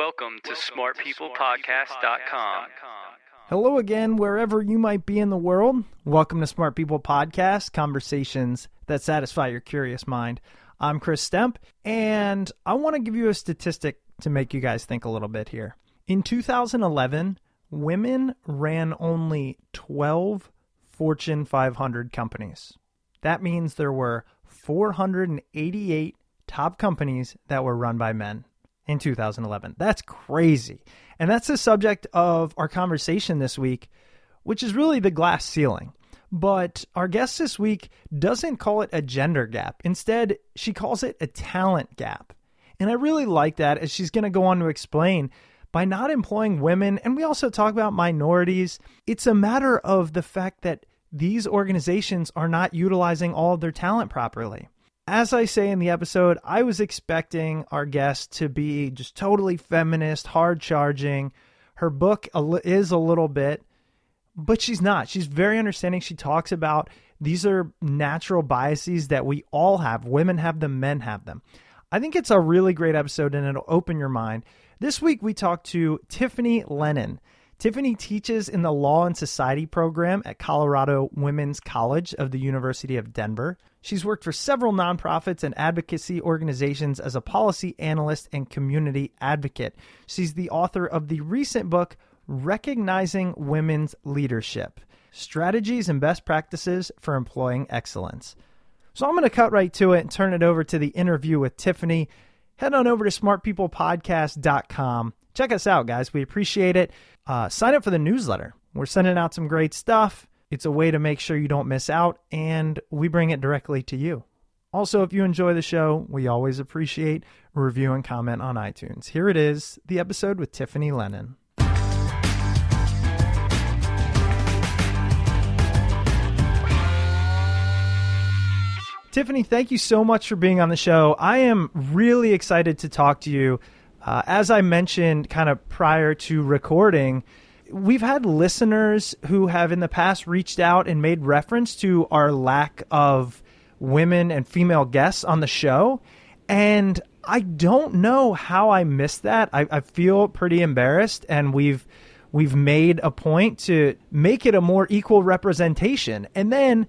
Welcome to smartpeoplepodcast.com. Hello again, wherever you might be in the world. Welcome to Smart People Podcast, conversations that satisfy your curious mind. I'm Chris Stemp, and I want to give you a statistic to make you guys think a little bit here. In 2011, women ran only 12 Fortune 500 companies. That means there were 488 top companies that were run by men in 2011. That's crazy. And that's the subject of our conversation this week, which is really the glass ceiling. But our guest this week doesn't call it a gender gap. Instead, she calls it a talent gap. And I really like that as she's going to go on to explain by not employing women, and we also talk about minorities, it's a matter of the fact that these organizations are not utilizing all of their talent properly. As I say in the episode, I was expecting our guest to be just totally feminist, hard charging. Her book is a little bit, but she's not. She's very understanding. She talks about these are natural biases that we all have. Women have them, men have them. I think it's a really great episode and it'll open your mind. This week we talked to Tiffani Lennon. Tiffani teaches in the Law and Society program at Colorado Women's College of the University of Denver. She's worked for several nonprofits and advocacy organizations as a policy analyst and community advocate. She's the author of the recent book, Recognizing Women's Leadership Strategies and Best Practices for Employing Excellence. So I'm going to cut right to it and turn it over to the interview with Tiffani. Head on over to smartpeoplepodcast.com. Check us out, guys. We appreciate it. Uh, sign up for the newsletter. We're sending out some great stuff. It's a way to make sure you don't miss out, and we bring it directly to you. Also, if you enjoy the show, we always appreciate a review and comment on iTunes. Here it is the episode with Tiffani Lennon. Tiffani, thank you so much for being on the show. I am really excited to talk to you. Uh, as I mentioned kind of prior to recording, we've had listeners who have in the past reached out and made reference to our lack of women and female guests on the show. And I don't know how I missed that. I, I feel pretty embarrassed, and we've we've made a point to make it a more equal representation. And then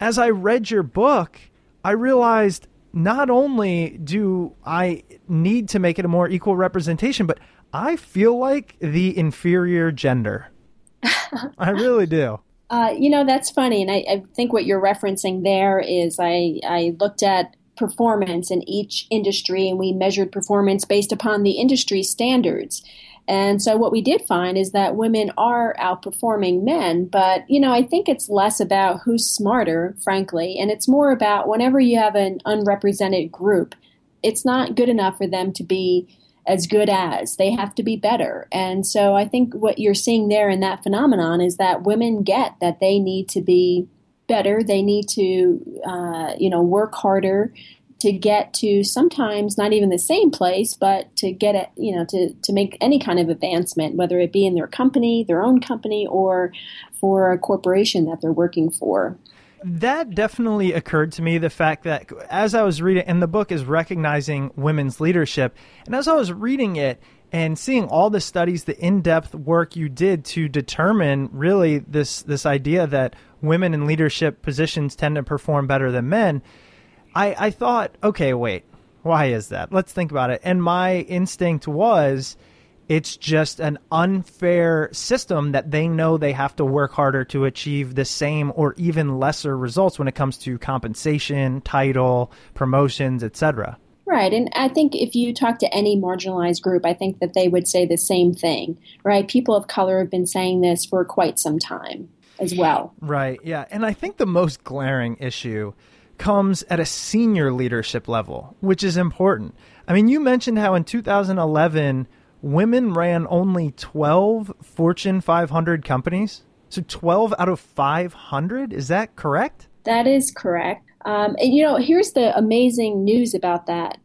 as I read your book, I realized not only do I need to make it a more equal representation, but I feel like the inferior gender. I really do. Uh, you know, that's funny. And I, I, think what you're referencing there is I, I looked at performance in each industry and we measured performance based upon the industry standards. And so what we did find is that women are outperforming men, but you know, I think it's less about who's smarter, frankly, and it's more about whenever you have an unrepresented group, it's not good enough for them to be as good as. They have to be better. And so I think what you're seeing there in that phenomenon is that women get that they need to be better. They need to, uh, you know, work harder to get to sometimes not even the same place, but to get it, you know, to, to make any kind of advancement, whether it be in their company, their own company, or for a corporation that they're working for. That definitely occurred to me the fact that as I was reading, and the book is recognizing women's leadership, and as I was reading it and seeing all the studies, the in-depth work you did to determine really this this idea that women in leadership positions tend to perform better than men, I, I thought, okay, wait, why is that? Let's think about it. And my instinct was it's just an unfair system that they know they have to work harder to achieve the same or even lesser results when it comes to compensation, title, promotions, etc. Right. And I think if you talk to any marginalized group, I think that they would say the same thing, right? People of color have been saying this for quite some time as well. Right. Yeah. And I think the most glaring issue comes at a senior leadership level, which is important. I mean, you mentioned how in 2011, women ran only 12 Fortune 500 companies. So 12 out of 500? Is that correct? That is correct. Um, and you know, here's the amazing news about that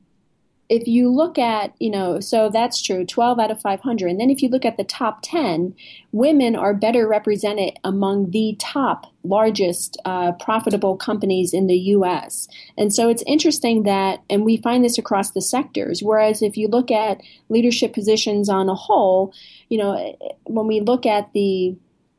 if you look at, you know, so that's true, 12 out of 500. And then if you look at the top 10, women are better represented among the top largest uh, profitable companies in the US. And so it's interesting that, and we find this across the sectors, whereas if you look at leadership positions on a whole, you know, when we look at the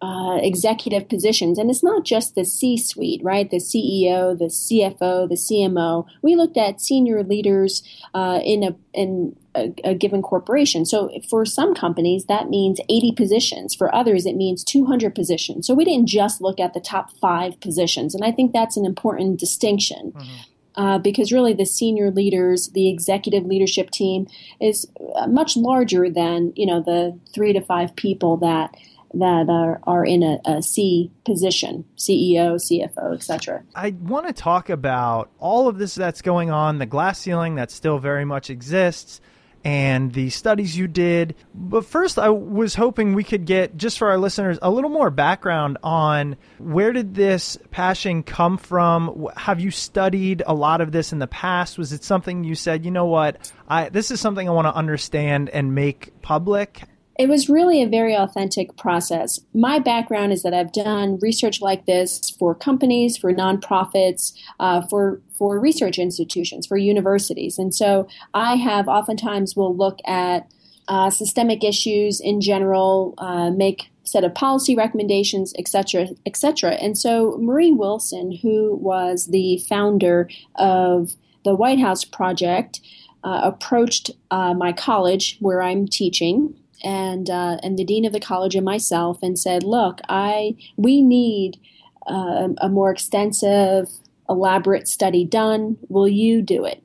uh, executive positions, and it's not just the C suite, right? The CEO, the CFO, the CMO. We looked at senior leaders uh, in a in a, a, given corporation. So for some companies, that means 80 positions. For others, it means 200 positions. So we didn't just look at the top five positions, and I think that's an important distinction. Mm-hmm. Uh, because really the senior leaders, the executive leadership team is uh, much larger than you know the three to five people that that are, are in a, a C position, CEO, CFO, etc. I want to talk about all of this that's going on, the glass ceiling that still very much exists, and the studies you did. But first, I was hoping we could get, just for our listeners, a little more background on where did this passion come from? Have you studied a lot of this in the past? Was it something you said, you know what, I, this is something I want to understand and make public? It was really a very authentic process. My background is that I've done research like this for companies, for nonprofits, uh, for for research institutions, for universities, and so I have oftentimes will look at uh, systemic issues in general, uh, make set of policy recommendations, etc., etc. And so Marie Wilson, who was the founder of the White House Project, uh, approached uh, my college where I'm teaching and uh, and the dean of the college and myself and said, "Look, I we need uh, a more extensive, elaborate study done. Will you do it?"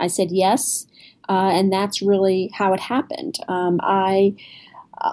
I said yes, uh, and that's really how it happened. Um, I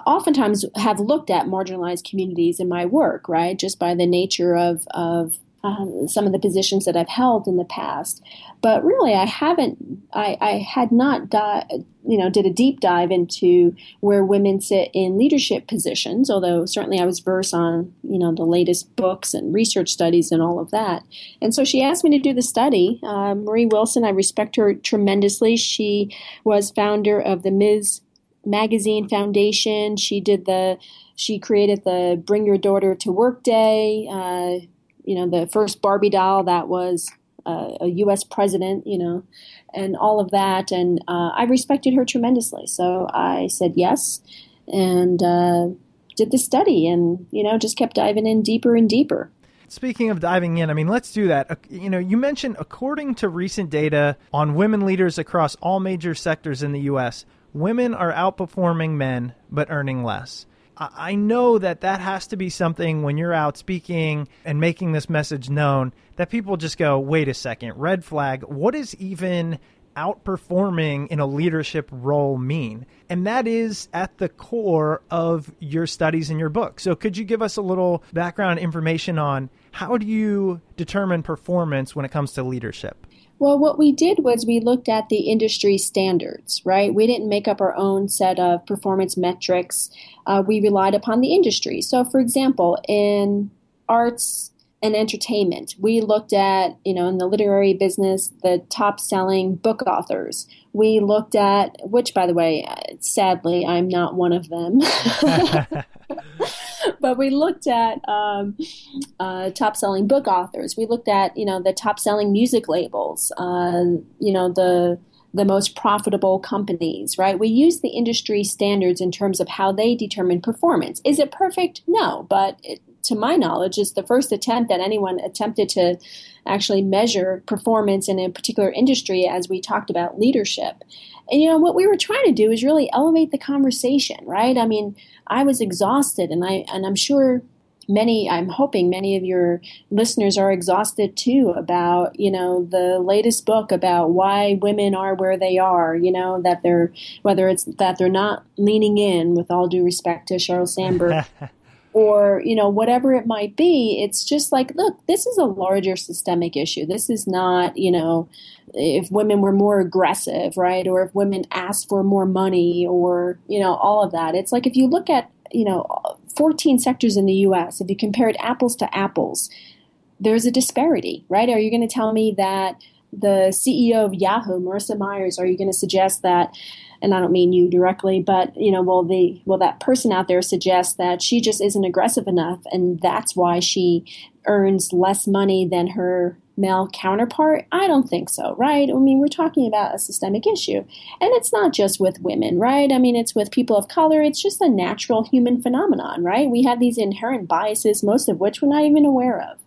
oftentimes have looked at marginalized communities in my work, right, just by the nature of of um, some of the positions that I've held in the past. But really, I haven't. I, I had not, di- you know, did a deep dive into where women sit in leadership positions. Although certainly I was versed on, you know, the latest books and research studies and all of that. And so she asked me to do the study. Uh, Marie Wilson, I respect her tremendously. She was founder of the Ms. Magazine Foundation. She did the she created the Bring Your Daughter to Work Day. Uh, you know, the first Barbie doll that was uh, a U.S. president, you know, and all of that. And uh, I respected her tremendously. So I said yes and uh, did the study and, you know, just kept diving in deeper and deeper. Speaking of diving in, I mean, let's do that. Uh, You know, you mentioned according to recent data on women leaders across all major sectors in the U.S., women are outperforming men but earning less. I know that that has to be something when you're out speaking and making this message known that people just go, wait a second, red flag. What is even outperforming in a leadership role mean? And that is at the core of your studies in your book. So, could you give us a little background information on how do you determine performance when it comes to leadership? Well, what we did was we looked at the industry standards, right? We didn't make up our own set of performance metrics. Uh, we relied upon the industry. So, for example, in arts and entertainment, we looked at, you know, in the literary business, the top selling book authors. We looked at, which, by the way, sadly, I'm not one of them. but we looked at um, uh, top selling book authors. We looked at you know the top selling music labels. Uh, you know the the most profitable companies, right? We use the industry standards in terms of how they determine performance. Is it perfect? No, but it, to my knowledge, is the first attempt that anyone attempted to actually measure performance in a particular industry as we talked about leadership. And you know what we were trying to do is really elevate the conversation, right? I mean, I was exhausted and I and I'm sure many I'm hoping many of your listeners are exhausted too about, you know, the latest book about why women are where they are, you know, that they're whether it's that they're not leaning in with all due respect to Sheryl Sandberg or you know whatever it might be it's just like look this is a larger systemic issue. This is not you know if women were more aggressive right? Or if women asked for more money or you know all of that. It's like if you look at you know 14 sectors in the US if you compared apples to apples there's a disparity right? Are you going to tell me that the CEO of Yahoo Marissa Myers are you going to suggest that and I don't mean you directly, but you know, will the will that person out there suggest that she just isn't aggressive enough, and that's why she earns less money than her male counterpart? I don't think so, right? I mean, we're talking about a systemic issue, and it's not just with women, right? I mean, it's with people of color. It's just a natural human phenomenon, right? We have these inherent biases, most of which we're not even aware of.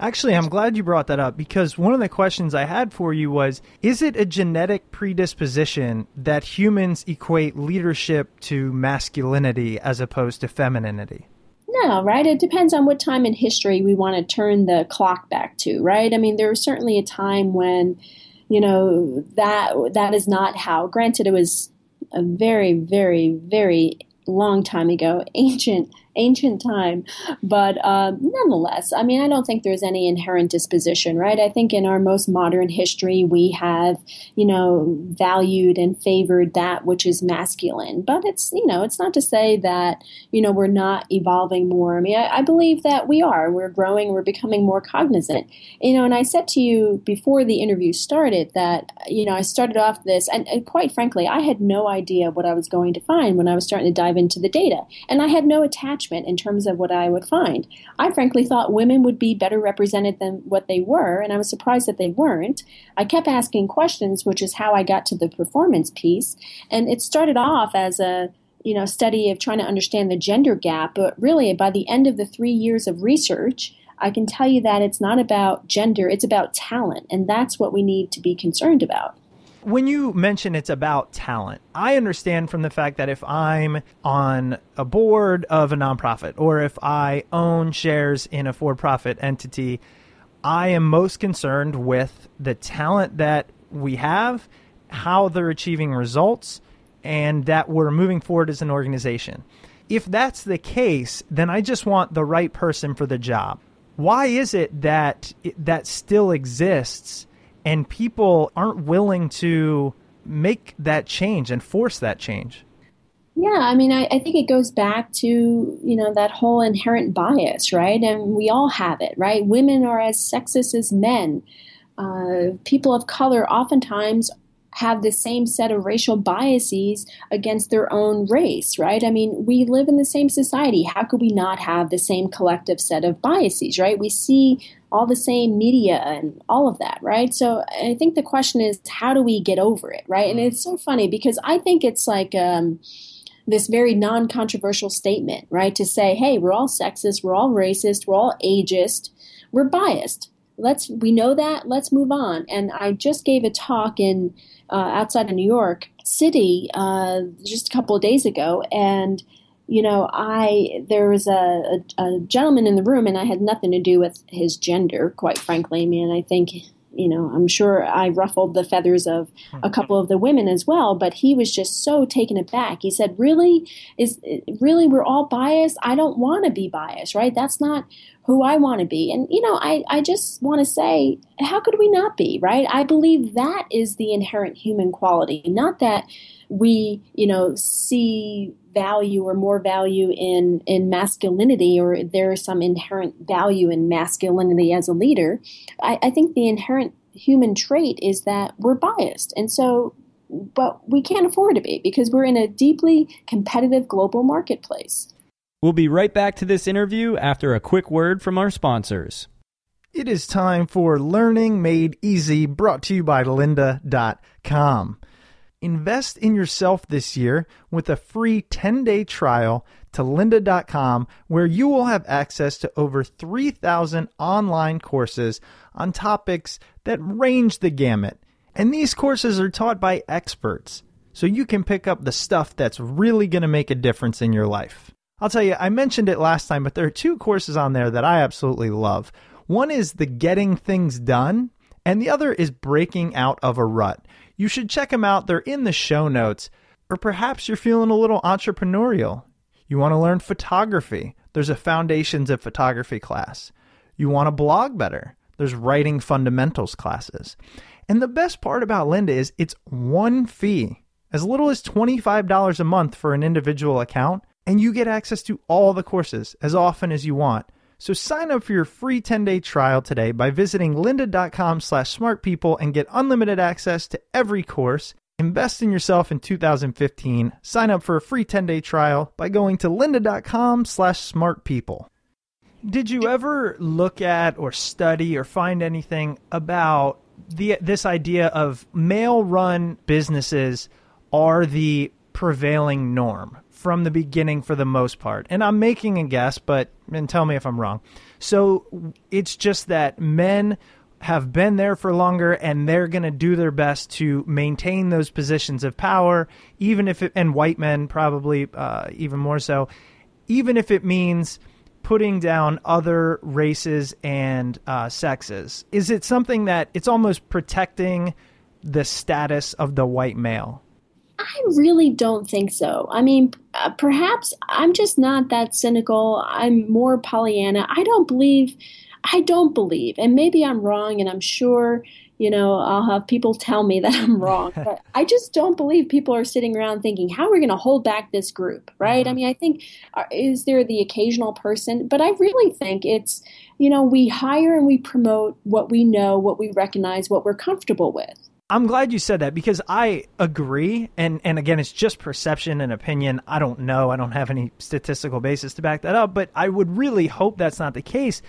Actually, I'm glad you brought that up because one of the questions I had for you was Is it a genetic predisposition that humans equate leadership to masculinity as opposed to femininity? No, right? It depends on what time in history we want to turn the clock back to, right? I mean, there was certainly a time when, you know, that that is not how. Granted, it was a very, very, very long time ago, ancient ancient time. But um, nonetheless, I mean, I don't think there's any inherent disposition, right? I think in our most modern history, we have, you know, valued and favored that which is masculine. But it's, you know, it's not to say that, you know, we're not evolving more. I mean, I, I believe that we are. We're growing, we're becoming more cognizant. You know, and I said to you before the interview started that, you know, I started off this, and, and quite frankly, I had no idea what I was going to find when I was starting to dive into the data. And I had no attachment in terms of what I would find. I frankly thought women would be better represented than what they were, and I was surprised that they weren't. I kept asking questions, which is how I got to the performance piece. And it started off as a you know study of trying to understand the gender gap, but really by the end of the three years of research, I can tell you that it's not about gender, it's about talent, and that's what we need to be concerned about. When you mention it's about talent, I understand from the fact that if I'm on a board of a nonprofit or if I own shares in a for profit entity, I am most concerned with the talent that we have, how they're achieving results, and that we're moving forward as an organization. If that's the case, then I just want the right person for the job. Why is it that that still exists and people aren't willing to make that change and force that change? Yeah, I mean, I, I, think it goes back to, you know, that whole inherent bias, right? And we all have it, right? Women are as sexist as men. Uh, people of color oftentimes have the same set of racial biases against their own race, right? I mean, we live in the same society. How could we not have the same collective set of biases, right? We see all the same media and all of that, right? So I think the question is, how do we get over it, right? And it's so funny because I think it's like, um, this very non controversial statement, right? To say, hey, we're all sexist, we're all racist, we're all ageist, we're biased. Let's we know that. Let's move on. And I just gave a talk in uh, outside of New York City uh, just a couple of days ago, and you know, I there was a, a, a, gentleman in the room, and I had nothing to do with his gender, quite frankly. I mean, I think you know, I'm sure I ruffled the feathers of a couple of the women as well, but he was just so taken aback. He said, "Really, is really we're all biased? I don't want to be biased, right? That's not who I want to be." And you know, I I just want to say, how could we not be, right? I believe that is the inherent human quality, not that we, you know, see value or more value in in masculinity or there is some inherent value in masculinity as a leader I, I think the inherent human trait is that we're biased and so but we can't afford to be because we're in a deeply competitive global marketplace we'll be right back to this interview after a quick word from our sponsors it is time for learning made easy brought to you by lynda.com Invest in yourself this year with a free 10 day trial to lynda.com, where you will have access to over 3,000 online courses on topics that range the gamut. And these courses are taught by experts, so you can pick up the stuff that's really going to make a difference in your life. I'll tell you, I mentioned it last time, but there are two courses on there that I absolutely love. One is the Getting Things Done, and the other is Breaking Out of a Rut you should check them out. They're in the show notes. Or perhaps you're feeling a little entrepreneurial. You want to learn photography. There's a Foundations of Photography class. You want to blog better. There's Writing Fundamentals classes. And the best part about Lynda is it's one fee, as little as $25 a month for an individual account, and you get access to all the courses as often as you want. So sign up for your free 10-day trial today by visiting lynda.com slash smartpeople and get unlimited access to every course. Invest in yourself in 2015. Sign up for a free 10-day trial by going to lynda.com slash smartpeople. Did you ever look at or study or find anything about the this idea of male-run businesses are the prevailing norm from the beginning for the most part. And I'm making a guess, but and tell me if I'm wrong. So it's just that men have been there for longer and they're going to do their best to maintain those positions of power even if it and white men probably uh, even more so even if it means putting down other races and uh, sexes is it something that it's almost protecting the status of the white male I really don't think so. I mean, uh, perhaps I'm just not that cynical. I'm more Pollyanna. I don't believe, I don't believe, and maybe I'm wrong, and I'm sure, you know, I'll have people tell me that I'm wrong. but I just don't believe people are sitting around thinking, how are we going to hold back this group, right? Mm-hmm. I mean, I think, uh, is there the occasional person? But I really think it's, you know, we hire and we promote what we know, what we recognize, what we're comfortable with. I'm glad you said that because I agree, and and again, it's just perception and opinion. I don't know. I don't have any statistical basis to back that up, but I would really hope that's not the case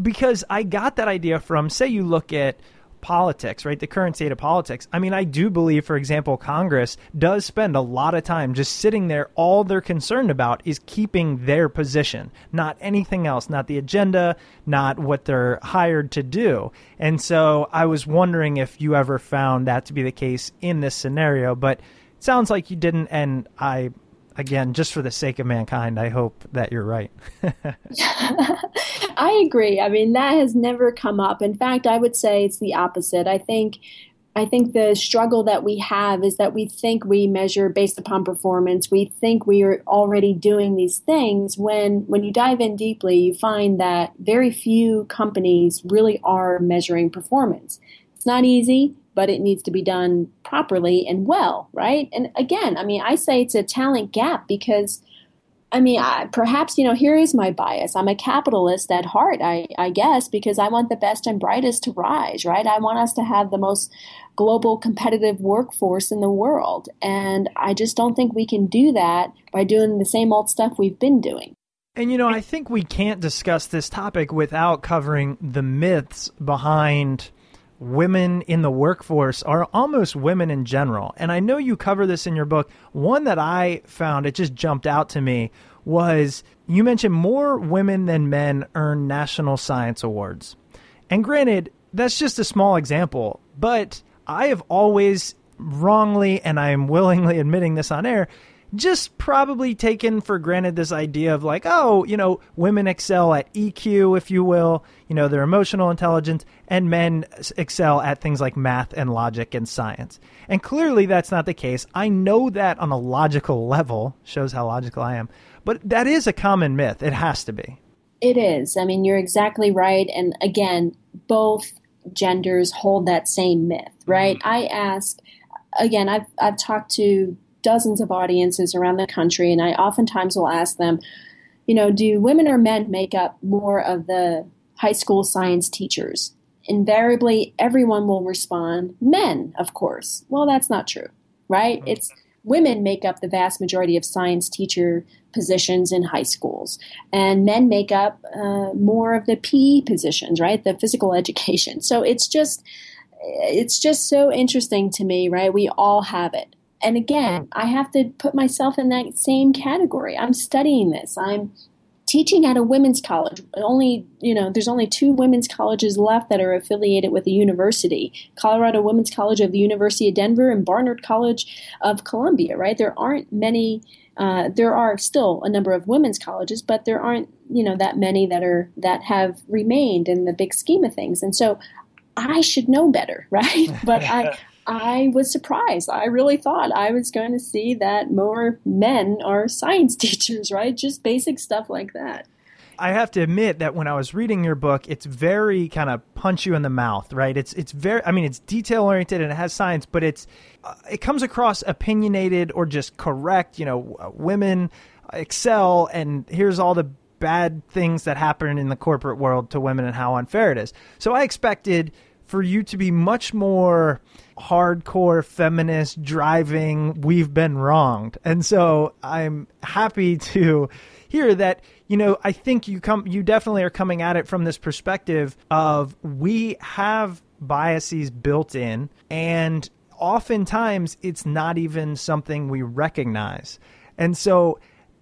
because I got that idea from. Say you look at politics, right? The current state of politics. I mean, I do believe, for example, Congress does spend a lot of time just sitting there. All they're concerned about is keeping their position, not anything else, not the agenda, not what they're hired to do. And so I was wondering if you ever found that to be the case in this scenario, but it sounds like you didn't. And I again, just for the sake of mankind, I hope that you're right. I agree. I mean, that has never come up. In fact, I would say it's the opposite. I think I think the struggle that we have is that we think we measure based upon performance. We think we are already doing these things when when you dive in deeply, you find that very few companies really are measuring performance. It's not easy but it needs to be done properly and well, right? And again, I mean, I say it's a talent gap because, I mean, I, perhaps, you know, here is my bias. I'm a capitalist at heart, I, I guess, because I want the best and brightest to rise, right? I want us to have the most global competitive workforce in the world. And I just don't think we can do that by doing the same old stuff we've been doing. And you know, I think we can't discuss this topic without covering the myths behind women in the workforce are almost women in general. And I know you cover this in your book. One that I found, it just jumped out to me, was you mentioned more women than men earn national science awards. And granted, that's just a small example, but I have always wrongly, and I am willingly admitting this on air, just probably taken for granted this idea of like, oh, you know, women excel at EQ, if you will, you know, their emotional intelligence, and men excel at things like math and logic and science. And clearly that's not the case. I know that on a logical level, shows how logical I am, but that is a common myth. It has to be. It is. I mean, you're exactly right. And again, both genders hold that same myth, right? Mm-hmm. I ask, again, I've, I've talked to dozens of audiences around the country, and I oftentimes will ask them, you know, do women or men make up more of the high school science teachers? Invariably, everyone will respond, men, of course. Well, that's not true, right? Mm-hmm. It's women make up the vast majority of science teacher positions in high schools, and men make up uh, more of the PE positions, right? The physical education. So it's just it's just so interesting to me, right? We all have it. And again, I have to put myself in that same category. I'm studying this. I'm teaching at a women's college. Only, you know, there's only two women's colleges left that are affiliated with a university Colorado Women's College of the University of Denver and Barnard College of Columbia, right? There aren't many. Uh, there are still a number of women's colleges, but there aren't, you know, that many that are that have remained in the big scheme of things. And so, I should know better, right? But I, I was surprised. I really thought I was going to see that more men are science teachers, right? Just basic stuff like that. I have to admit that when I was reading your book, it's very kind of punch you in the mouth, right? It's it's very I mean it's detail oriented and it has science, but it's uh, it comes across opinionated or just correct, you know, uh, women excel and here's all the bad things that happen in the corporate world to women and how unfair it is. So I expected for you to be much more hardcore feminist driving we've been wronged. And so i'm happy to hear that you know i think you come you definitely are coming at it from this perspective of we have biases built in and oftentimes it's not even something we recognize. And so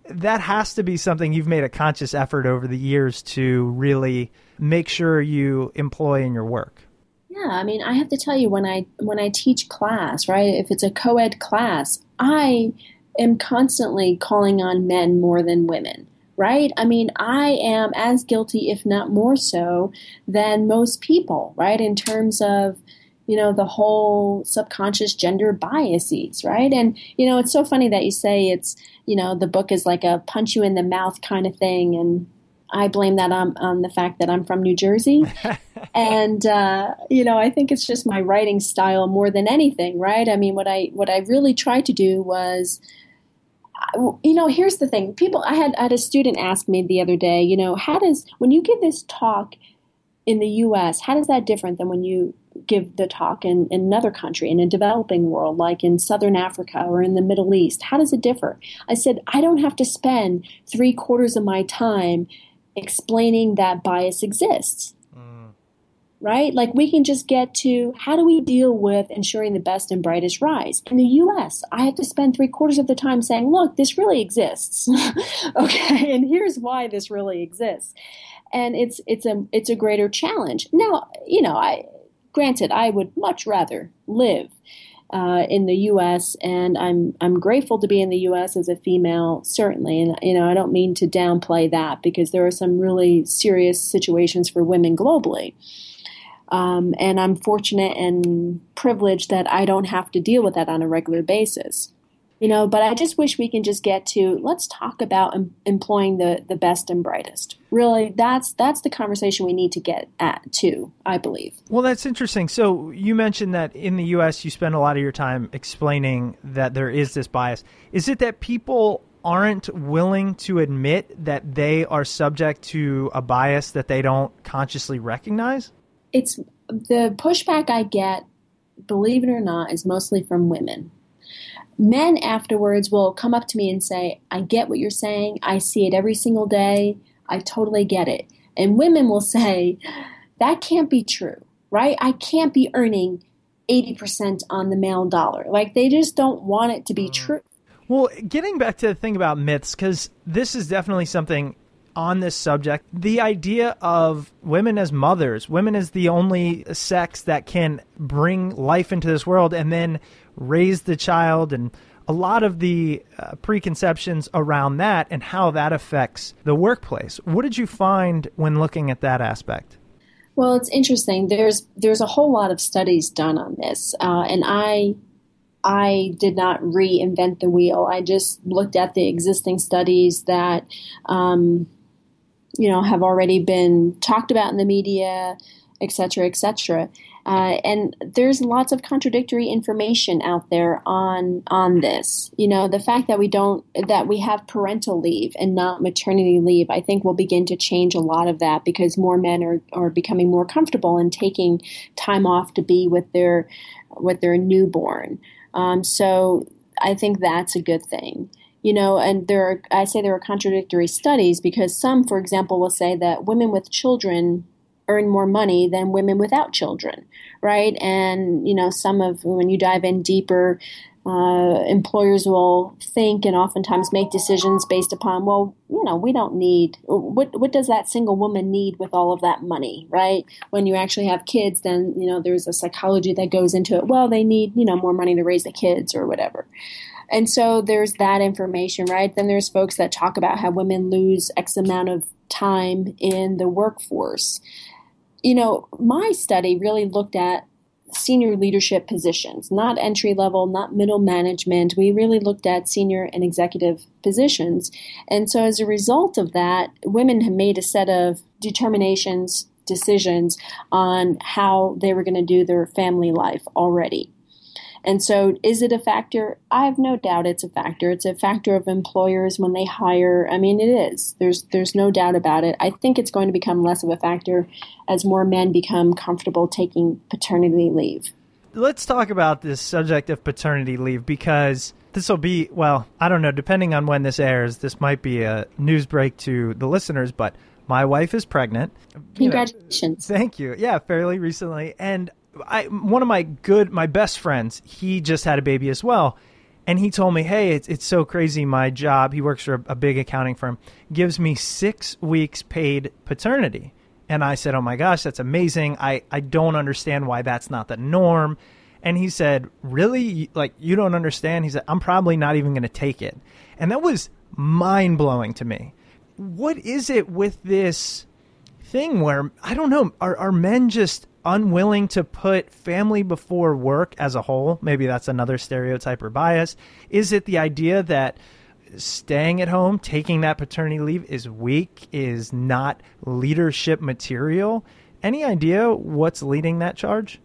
that has to be something you've made a conscious effort over the years to really make sure you employ in your work yeah, I mean, I have to tell you when I when I teach class, right? If it's a co-ed class, I am constantly calling on men more than women, right? I mean, I am as guilty if not more so than most people, right? In terms of you know the whole subconscious gender biases right and you know it's so funny that you say it's you know the book is like a punch you in the mouth kind of thing and I blame that on, on the fact that I'm from New Jersey. and, uh, you know, I think it's just my writing style more than anything, right? I mean, what I, what I really tried to do was, you know, here's the thing. People, I had, I had a student ask me the other day, you know, how does, when you give this talk in the U.S., how does that different than when you give the talk in, in another country, in a developing world, like in Southern Africa or in the Middle East? How does it differ? I said, I don't have to spend three quarters of my time explaining that bias exists. Mm. Right? Like we can just get to how do we deal with ensuring the best and brightest rise? In the US, I have to spend three quarters of the time saying, look, this really exists. okay, and here's why this really exists. And it's it's a it's a greater challenge. Now, you know, I granted I would much rather live uh, in the U.S. and I'm I'm grateful to be in the U.S. as a female, certainly. And you know, I don't mean to downplay that because there are some really serious situations for women globally. Um, and I'm fortunate and privileged that I don't have to deal with that on a regular basis you know but i just wish we can just get to let's talk about em- employing the the best and brightest. Really that's that's the conversation we need to get at too i believe. Well that's interesting. So you mentioned that in the us you spend a lot of your time explaining that there is this bias. Is it that people aren't willing to admit that they are subject to a bias that they don't consciously recognize? It's the pushback i get believe it or not is mostly from women men afterwards will come up to me and say, I get what you're saying. I see it every single day. I totally get it. And women will say, that can't be true, right? I can't be earning 80% on the male dollar. Like they just don't want it to be mm. true. Well, getting back to the thing about myths, because this is definitely something on this subject. The idea of women as mothers, women as the only sex that can bring life into this world and then raise the child, and a lot of the uh, preconceptions around that and how that affects the workplace. What did you find when looking at that aspect? Well, it's interesting. There's there's a whole lot of studies done on this, uh, and I I did not reinvent the wheel. I just looked at the existing studies that um, you know have already been talked about in the media, et cetera, et cetera. Uh, and there's lots of contradictory information out there on on this. You know, the fact that we don't that we have parental leave and not maternity leave, I think will begin to change a lot of that because more men are, are becoming more comfortable in taking time off to be with their with their newborn. Um, so I think that's a good thing you know, and there are, I say there are contradictory studies because some, for example, will say that women with children earn more money than women without children, right? And, you know, some of, when you dive in deeper, uh, employers will think and oftentimes make decisions based upon, well, you know, we don't need what what does that single woman need with all of that money, right? When you actually have kids, then you know there's a psychology that goes into it. Well, they need you know more money to raise the kids or whatever. And so there's that information, right? Then there's folks that talk about how women lose X amount of time in the workforce. You know, my study really looked at senior leadership positions, not entry level, not middle management. We really looked at senior and executive positions. And so as a result of that, women have made a set of determinations, decisions on how they were going to do their family life already. And so, is it a factor? I have no doubt it's a factor. It's a factor of employers when they hire. I mean, it is. There's there's no doubt about it. I think it's going to become less of a factor as more men become comfortable taking paternity leave. Let's talk about this subject of paternity leave because this will be well, I don't know. Depending on when this airs, this might be a news break to the listeners, but. My wife is pregnant. Congratulations. You know, thank you. Yeah, fairly recently. And I one of my good my best friends, he just had a baby as well. And he told me, "Hey, it's it's so crazy. My job, he works for a, a big accounting firm, gives me 6 weeks paid paternity." And I said, "Oh my gosh, that's amazing. I I don't understand why that's not the norm." And he said, "Really? Like you don't understand?" He said, "I'm probably not even going to take it." And that was mind-blowing to me. What is it with this thing where I don't know, are are men just unwilling to put family before work as a whole. Maybe that's another stereotype or bias. Is it the idea that staying at home, taking that paternity leave is weak, is not leadership material? Any idea what's leading that charge?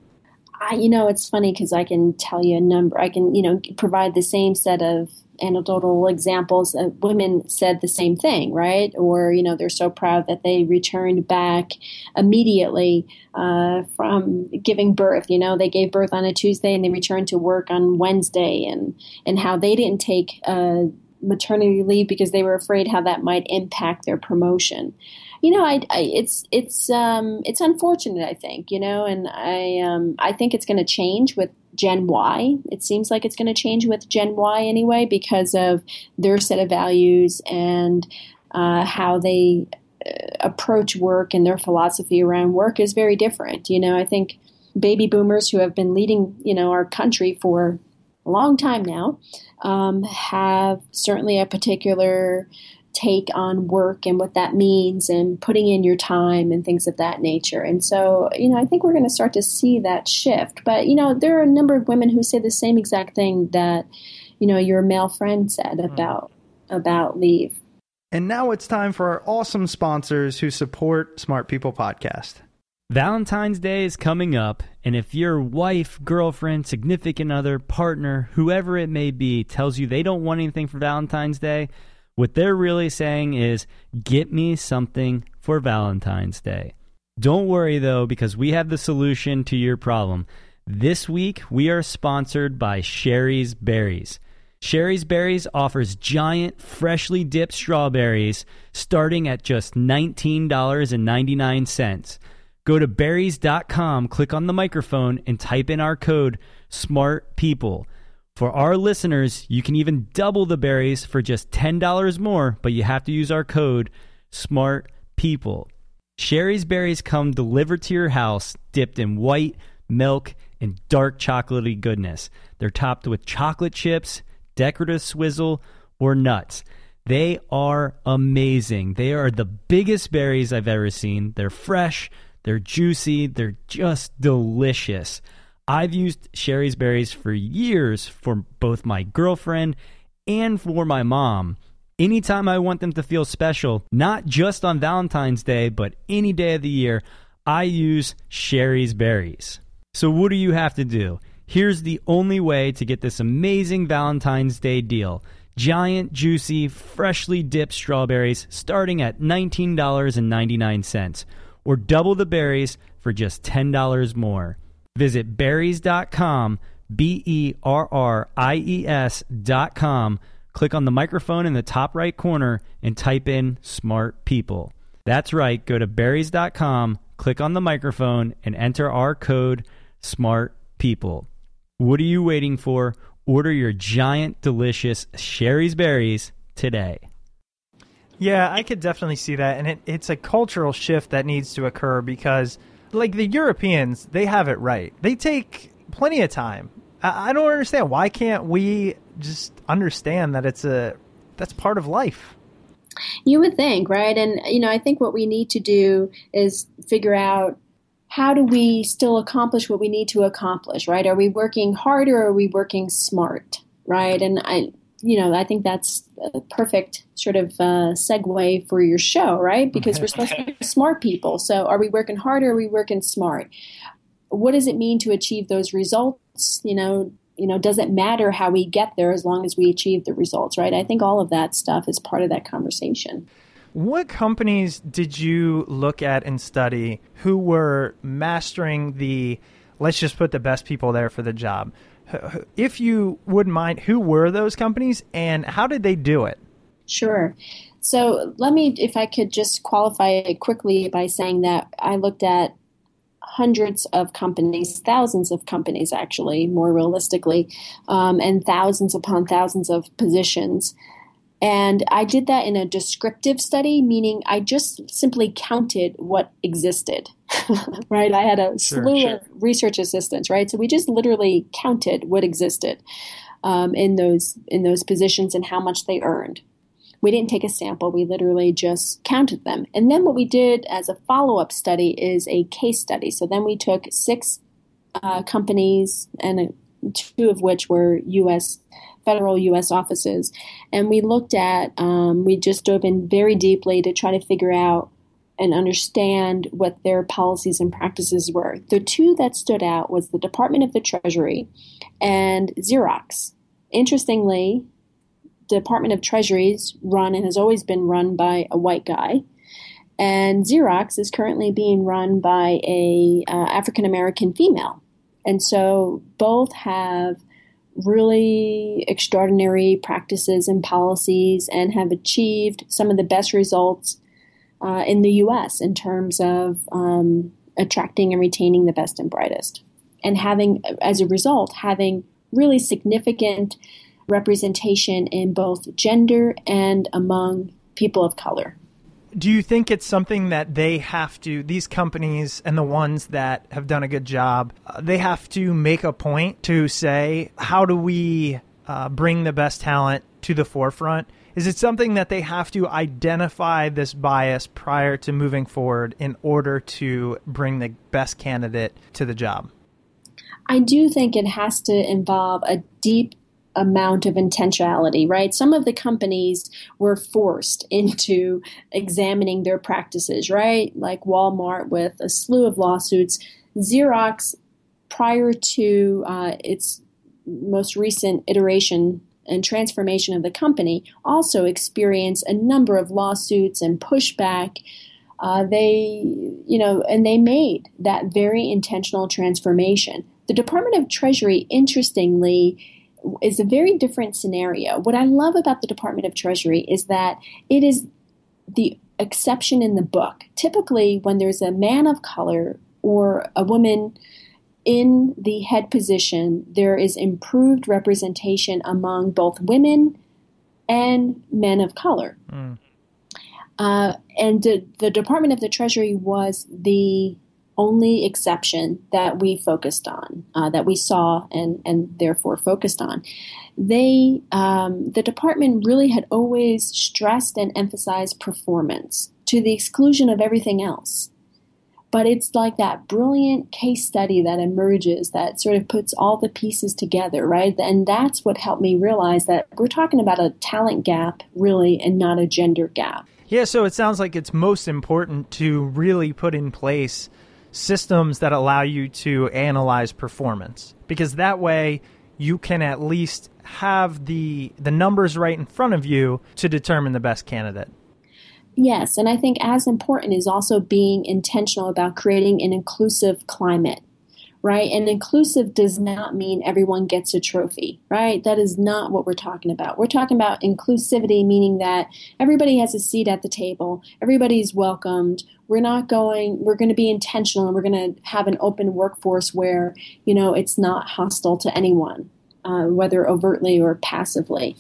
I, you know, it's funny because I can tell you a number. I can, you know, provide the same set of anecdotal examples of women said the same thing, right? Or, you know, they're so proud that they returned back immediately uh, from giving birth. You know, they gave birth on a Tuesday and they returned to work on Wednesday, and, and how they didn't take uh, maternity leave because they were afraid how that might impact their promotion. You know, I, I it's it's um, it's unfortunate. I think you know, and I um, I think it's going to change with Gen Y. It seems like it's going to change with Gen Y anyway because of their set of values and uh, how they uh, approach work and their philosophy around work is very different. You know, I think baby boomers who have been leading, you know, our country for a long time now um, have certainly a particular take on work and what that means and putting in your time and things of that nature. And so, you know, I think we're going to start to see that shift. But, you know, there are a number of women who say the same exact thing that, you know, your male friend said mm-hmm. about mm. about leave. And now it's time for our awesome sponsors who support Smart People Podcast. Valentine's Day is coming up, and if your wife, girlfriend, significant other, partner, whoever it may be, tells you they don't want anything for Valentine's Day, what they're really saying is, get me something for Valentine's Day. Don't worry though, because we have the solution to your problem. This week, we are sponsored by Shari's Berries. Shari's Berries offers giant, freshly dipped strawberries starting at just $19.99. Go to berries.com, click on the microphone, and type in our code SMART PEOPLE. For our listeners, you can even double the berries for just $10 more, but you have to use our code SMART people. Shari's berries come delivered to your house, dipped in white, milk, and dark chocolatey goodness. They're topped with chocolate chips, decorative swizzle, or nuts. They are amazing. They are the biggest berries I've ever seen. They're fresh, they're juicy, they're just delicious. I've used Shari's berries for years for both my girlfriend and for my mom. Anytime I want them to feel special, not just on Valentine's Day, but any day of the year, I use Shari's Berries. So, what do you have to do? Here's the only way to get this amazing Valentine's Day deal giant, juicy, freshly dipped strawberries starting at $19.99, or double the berries for just $10 more. Visit berries.com, B E R R I E S.com click on the microphone in the top right corner and type in smart people. That's right, go to berries.com, click on the microphone, and enter our code SMART PEOPLE. What are you waiting for? Order your giant, delicious Shari's Berries today. Yeah, I could definitely see that. And it, it's a cultural shift that needs to occur because, like, the Europeans, they have it right. They take plenty of time. I, I don't understand. Why can't we just understand that it's a that's part of life. You would think, right? And you know, I think what we need to do is figure out how do we still accomplish what we need to accomplish, right? Are we working hard or are we working smart, right? And I, you know, I think that's a perfect sort of uh, segue for your show, right? Because we're supposed to be smart people. So, are we working hard or are we working smart? What does it mean to achieve those results? You know, you know, does it matter how we get there as long as we achieve the results, right? I think all of that stuff is part of that conversation. What companies did you look at and study who were mastering the let's just put the best people there for the job? If you wouldn't mind, who were those companies and how did they do it? Sure. So let me, if I could just qualify it quickly by saying that I looked at hundreds of companies, thousands of companies actually, more realistically, um, and thousands upon thousands of positions. And I did that in a descriptive study, meaning I just simply counted what existed, right? I had a sure, slew sure. of research assistants, right? So we just literally counted what existed um, in those in those positions and how much they earned. We didn't take a sample, we literally just counted them. And then what we did as a follow up study is a case study. So then we took six uh, companies, and uh, two of which were U.S. federal U.S. offices, and we looked at, um, we just dove in very deeply to try to figure out and understand what their policies and practices were. The two that stood out was the Department of the Treasury and Xerox. Interestingly, Department of Treasury is run and has always been run by a white guy, and Xerox is currently being run by a uh, African American female, and so both have really extraordinary practices and policies and have achieved some of the best results uh, in the U.S. in terms of um, attracting and retaining the best and brightest, and having, as a result, having really significant representation in both gender and among people of color. Do you think it's something that they have to, these companies and the ones that have done a good job, uh, they have to make a point to say, how do we uh, bring the best talent to the forefront? Is it something that they have to identify this bias prior to moving forward in order to bring the best candidate to the job? I do think it has to involve a deep amount of intentionality, right? Some of the companies were forced into examining their practices, right? Like Walmart with a slew of lawsuits. Xerox, prior to uh, its most recent iteration and transformation of the company, also experienced a number of lawsuits and pushback. Uh, they, you know, and they made that very intentional transformation. The Department of Treasury, interestingly, is a very different scenario. What I love about the Department of Treasury is that it is the exception in the book. Typically, when there's a man of color or a woman in the head position, there is improved representation among both women and men of color. Mm. Uh, and the, the Department of the Treasury was the only exception that we focused on, uh, that we saw and, and therefore focused on. They, um, the department really had always stressed and emphasized performance to the exclusion of everything else. But it's like that brilliant case study that emerges that sort of puts all the pieces together, right? And that's what helped me realize that we're talking about a talent gap, really, and not a gender gap. Yeah, so it sounds like it's most important to really put in place systems that allow you to analyze performance because that way you can at least have the the numbers right in front of you to determine the best candidate. Yes, and I think as important is also being intentional about creating an inclusive climate right? And inclusive does not mean everyone gets a trophy, right? That is not what we're talking about. We're talking about inclusivity, meaning that everybody has a seat at the table, everybody's welcomed. We're not going, we're going to be intentional and we're going to have an open workforce where, you know, it's not hostile to anyone, uh, whether overtly or passively.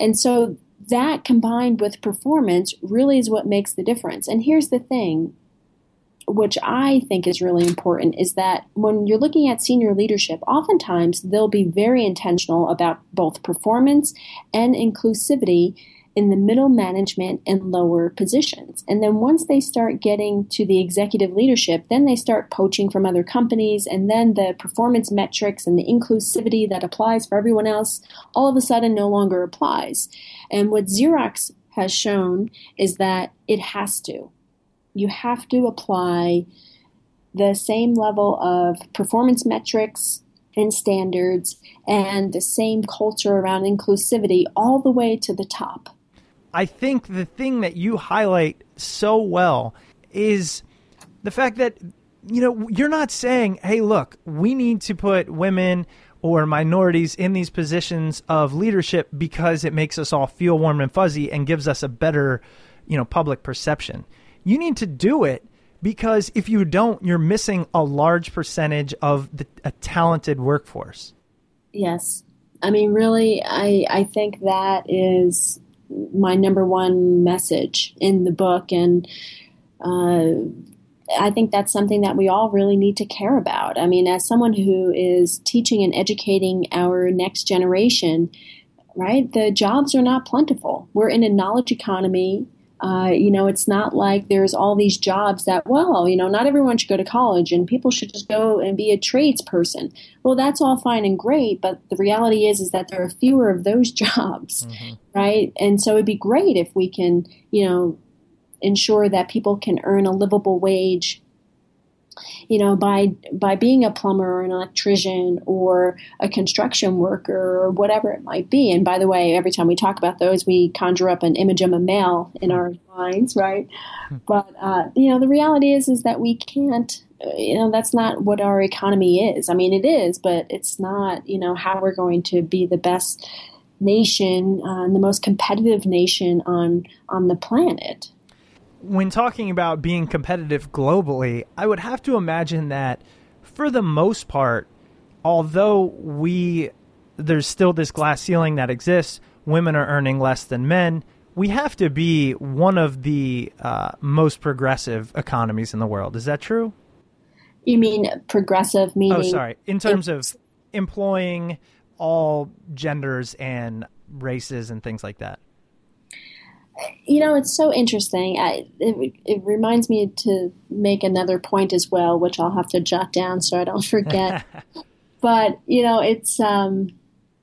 And so that combined with performance really is what makes the difference. And here's the thing which I think is really important, is that when you're looking at senior leadership, oftentimes they'll be very intentional about both performance and inclusivity in the middle management and lower positions. And then once they start getting to the executive leadership, then they start poaching from other companies, and then the performance metrics and the inclusivity that applies for everyone else all of a sudden no longer applies. And what Xerox has shown is that it has to you have to apply the same level of performance metrics and standards and the same culture around inclusivity all the way to the top. I think the thing that you highlight so well is the fact that you know you're not saying hey look we need to put women or minorities in these positions of leadership because it makes us all feel warm and fuzzy and gives us a better you know public perception you need to do it because if you don't, you're missing a large percentage of the, a talented workforce. Yes. I mean, really, I, I think that is my number one message in the book. And uh, I think that's something that we all really need to care about. I mean, as someone who is teaching and educating our next generation, right, the jobs are not plentiful. We're in a knowledge economy uh, you know, it's not like there's all these jobs that, well, you know, not everyone should go to college and people should just go and be a tradesperson. Well, that's all fine and great, but the reality is, is that there are fewer of those jobs, mm-hmm. right? And so it'd be great if we can, you know, ensure that people can earn a livable wage you know, by by being a plumber or an electrician or a construction worker or whatever it might be. And by the way, every time we talk about those, we conjure up an image of a male in our minds, right? Hmm. But uh, you know, the reality is is that we can't. You know, that's not what our economy is. I mean, it is, but it's not. You know, how we're going to be the best nation uh, and the most competitive nation on on the planet when talking about being competitive globally, I would have to imagine that for the most part, although we there's still this glass ceiling that exists, women are earning less than men. We have to be one of the uh, most progressive economies in the world. Is that true? You mean progressive meaning? Oh, sorry. In terms of employing all genders and races and things like that you know, it's so interesting. I, it, it reminds me to make another point as well, which I'll have to jot down so I don't forget. but you know, it's um,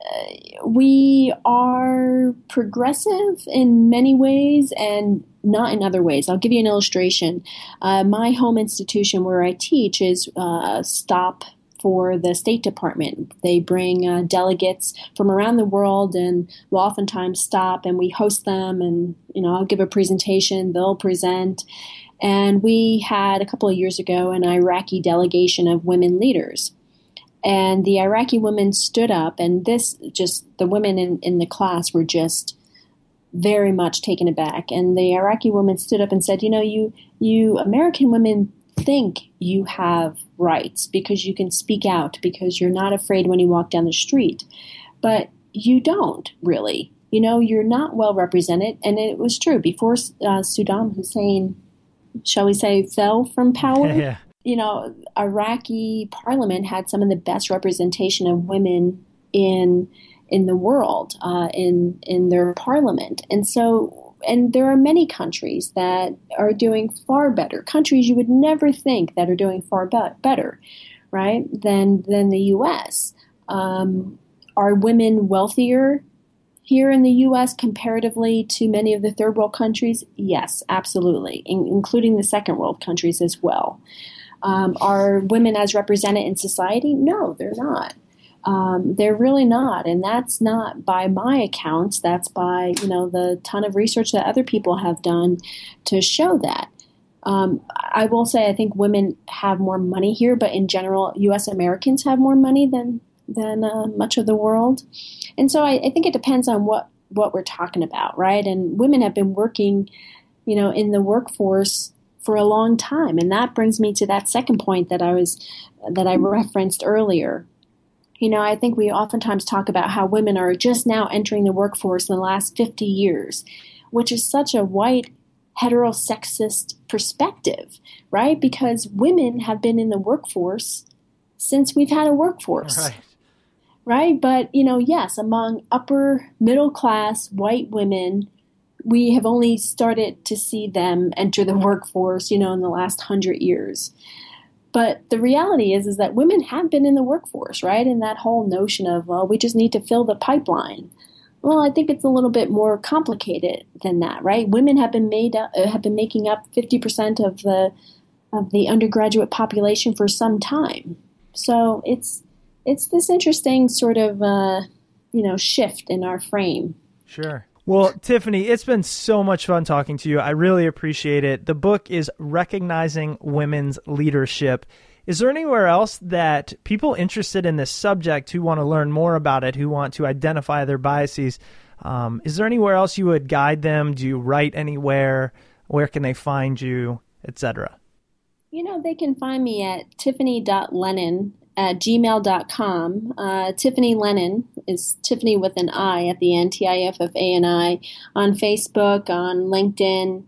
uh, we are progressive in many ways and not in other ways. I'll give you an illustration. Uh, my home institution where I teach is uh, Stop for the State Department. They bring uh, delegates from around the world and will oftentimes stop and we host them and, you know, I'll give a presentation, they'll present. And we had a couple of years ago an Iraqi delegation of women leaders. And the Iraqi women stood up, and this just the women in, in the class were just very much taken aback. And the Iraqi woman stood up and said, "You know, you you American women think you have rights because you can speak out because you're not afraid when you walk down the street. But you don't really. You know, you're not well represented. And it was true before uh, Saddam Hussein, shall we say, fell from power. yeah. You know, Iraqi parliament had some of the best representation of women in in the world uh, in in their parliament, and so and there are many countries that are doing far better. Countries you would never think that are doing far be- better, right? Than than the U.S. Um, are women wealthier here in the U.S. comparatively to many of the third world countries? Yes, absolutely, in- including the second world countries as well. Um, are women as represented in society? No, they're not. Um, they're really not, and that's not by my accounts. That's by you know the ton of research that other people have done to show that. Um, I will say I think women have more money here, but in general, U.S. Americans have more money than than uh, much of the world, and so I, I think it depends on what what we're talking about, right? And women have been working, you know, in the workforce for a long time, and that brings me to that second point that I was that I referenced earlier you know, I think we oftentimes talk about how women are just now entering the workforce in the last 50 years, which is such a white heterosexist perspective, right? Because women have been in the workforce since we've had a workforce. Right. Right? But, you know, yes, among upper middle class white women, we have only started to see them enter the workforce, you know, in the last hundred years. But the reality is, is that women have been in the workforce, right? And that whole notion of, well, we just need to fill the pipeline. Well, I think it's a little bit more complicated than that, right? Women have been made up, uh, have been making up fifty percent of the of the undergraduate population for some time. So it's it's this interesting sort of uh, you know shift in our frame. Sure. Well, Tiffani, it's been so much fun talking to you. I really appreciate it. The book is Recognizing Women's Leadership. Is there anywhere else that people interested in this subject who want to learn more about it, who want to identify their biases, um, is there anywhere else you would guide them? Do you write anywhere? Where can they find you, etc.? You know, they can find me at tiffani.lennon at gmail.com. Uh, Tiffani Lennon is Tiffani with an I at the end, T I F F A N I, on Facebook, on LinkedIn.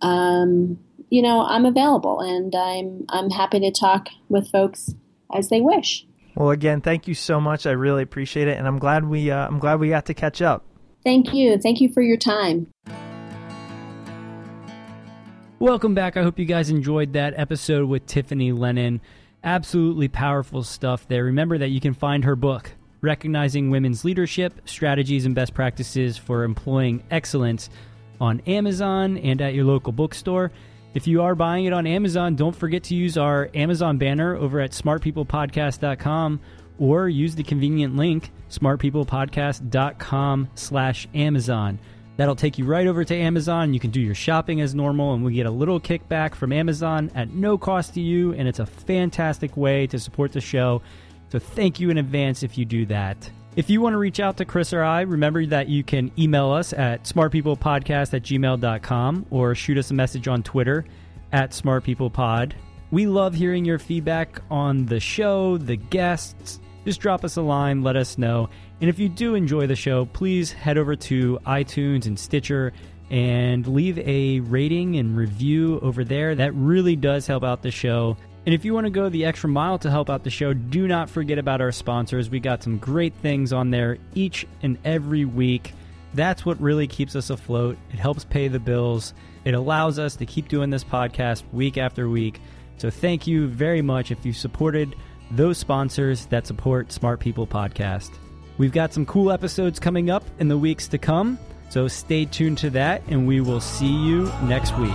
Um, you know, I'm available and I'm, I'm happy to talk with folks as they wish. Well, again, thank you so much. I really appreciate it, and I'm glad we uh, I'm glad we got to catch up. Thank you. Thank you for your time. Welcome back. I hope you guys enjoyed that episode with Tiffani Lennon. Absolutely powerful stuff there. Remember that you can find her book, Recognizing Women's Leadership Strategies and Best Practices for Employing Excellence, on Amazon and at your local bookstore. If you are buying it on Amazon, don't forget to use our Amazon banner over at smartpeoplepodcast.com or use the convenient link smartpeoplepodcast.com slash Amazon. That'll take you right over to Amazon. You can do your shopping as normal, and we get a little kickback from Amazon at no cost to you. And it's a fantastic way to support the show. So thank you in advance if you do that. If you want to reach out to Chris or I, remember that you can email us at smartpeoplepodcast at gmail.com or shoot us a message on Twitter at smartpeoplepod. We love hearing your feedback on the show, the guests. Just drop us a line, let us know. And if you do enjoy the show, please head over to iTunes and Stitcher and leave a rating and review over there. That really does help out the show. And if you want to go the extra mile to help out the show, do not forget about our sponsors. We got some great things on there each and every week. That's what really keeps us afloat. It helps pay the bills. It allows us to keep doing this podcast week after week. So thank you very much if you supported those sponsors that support Smart People Podcast. We've got some cool episodes coming up in the weeks to come. So stay tuned to that, and we will see you next week.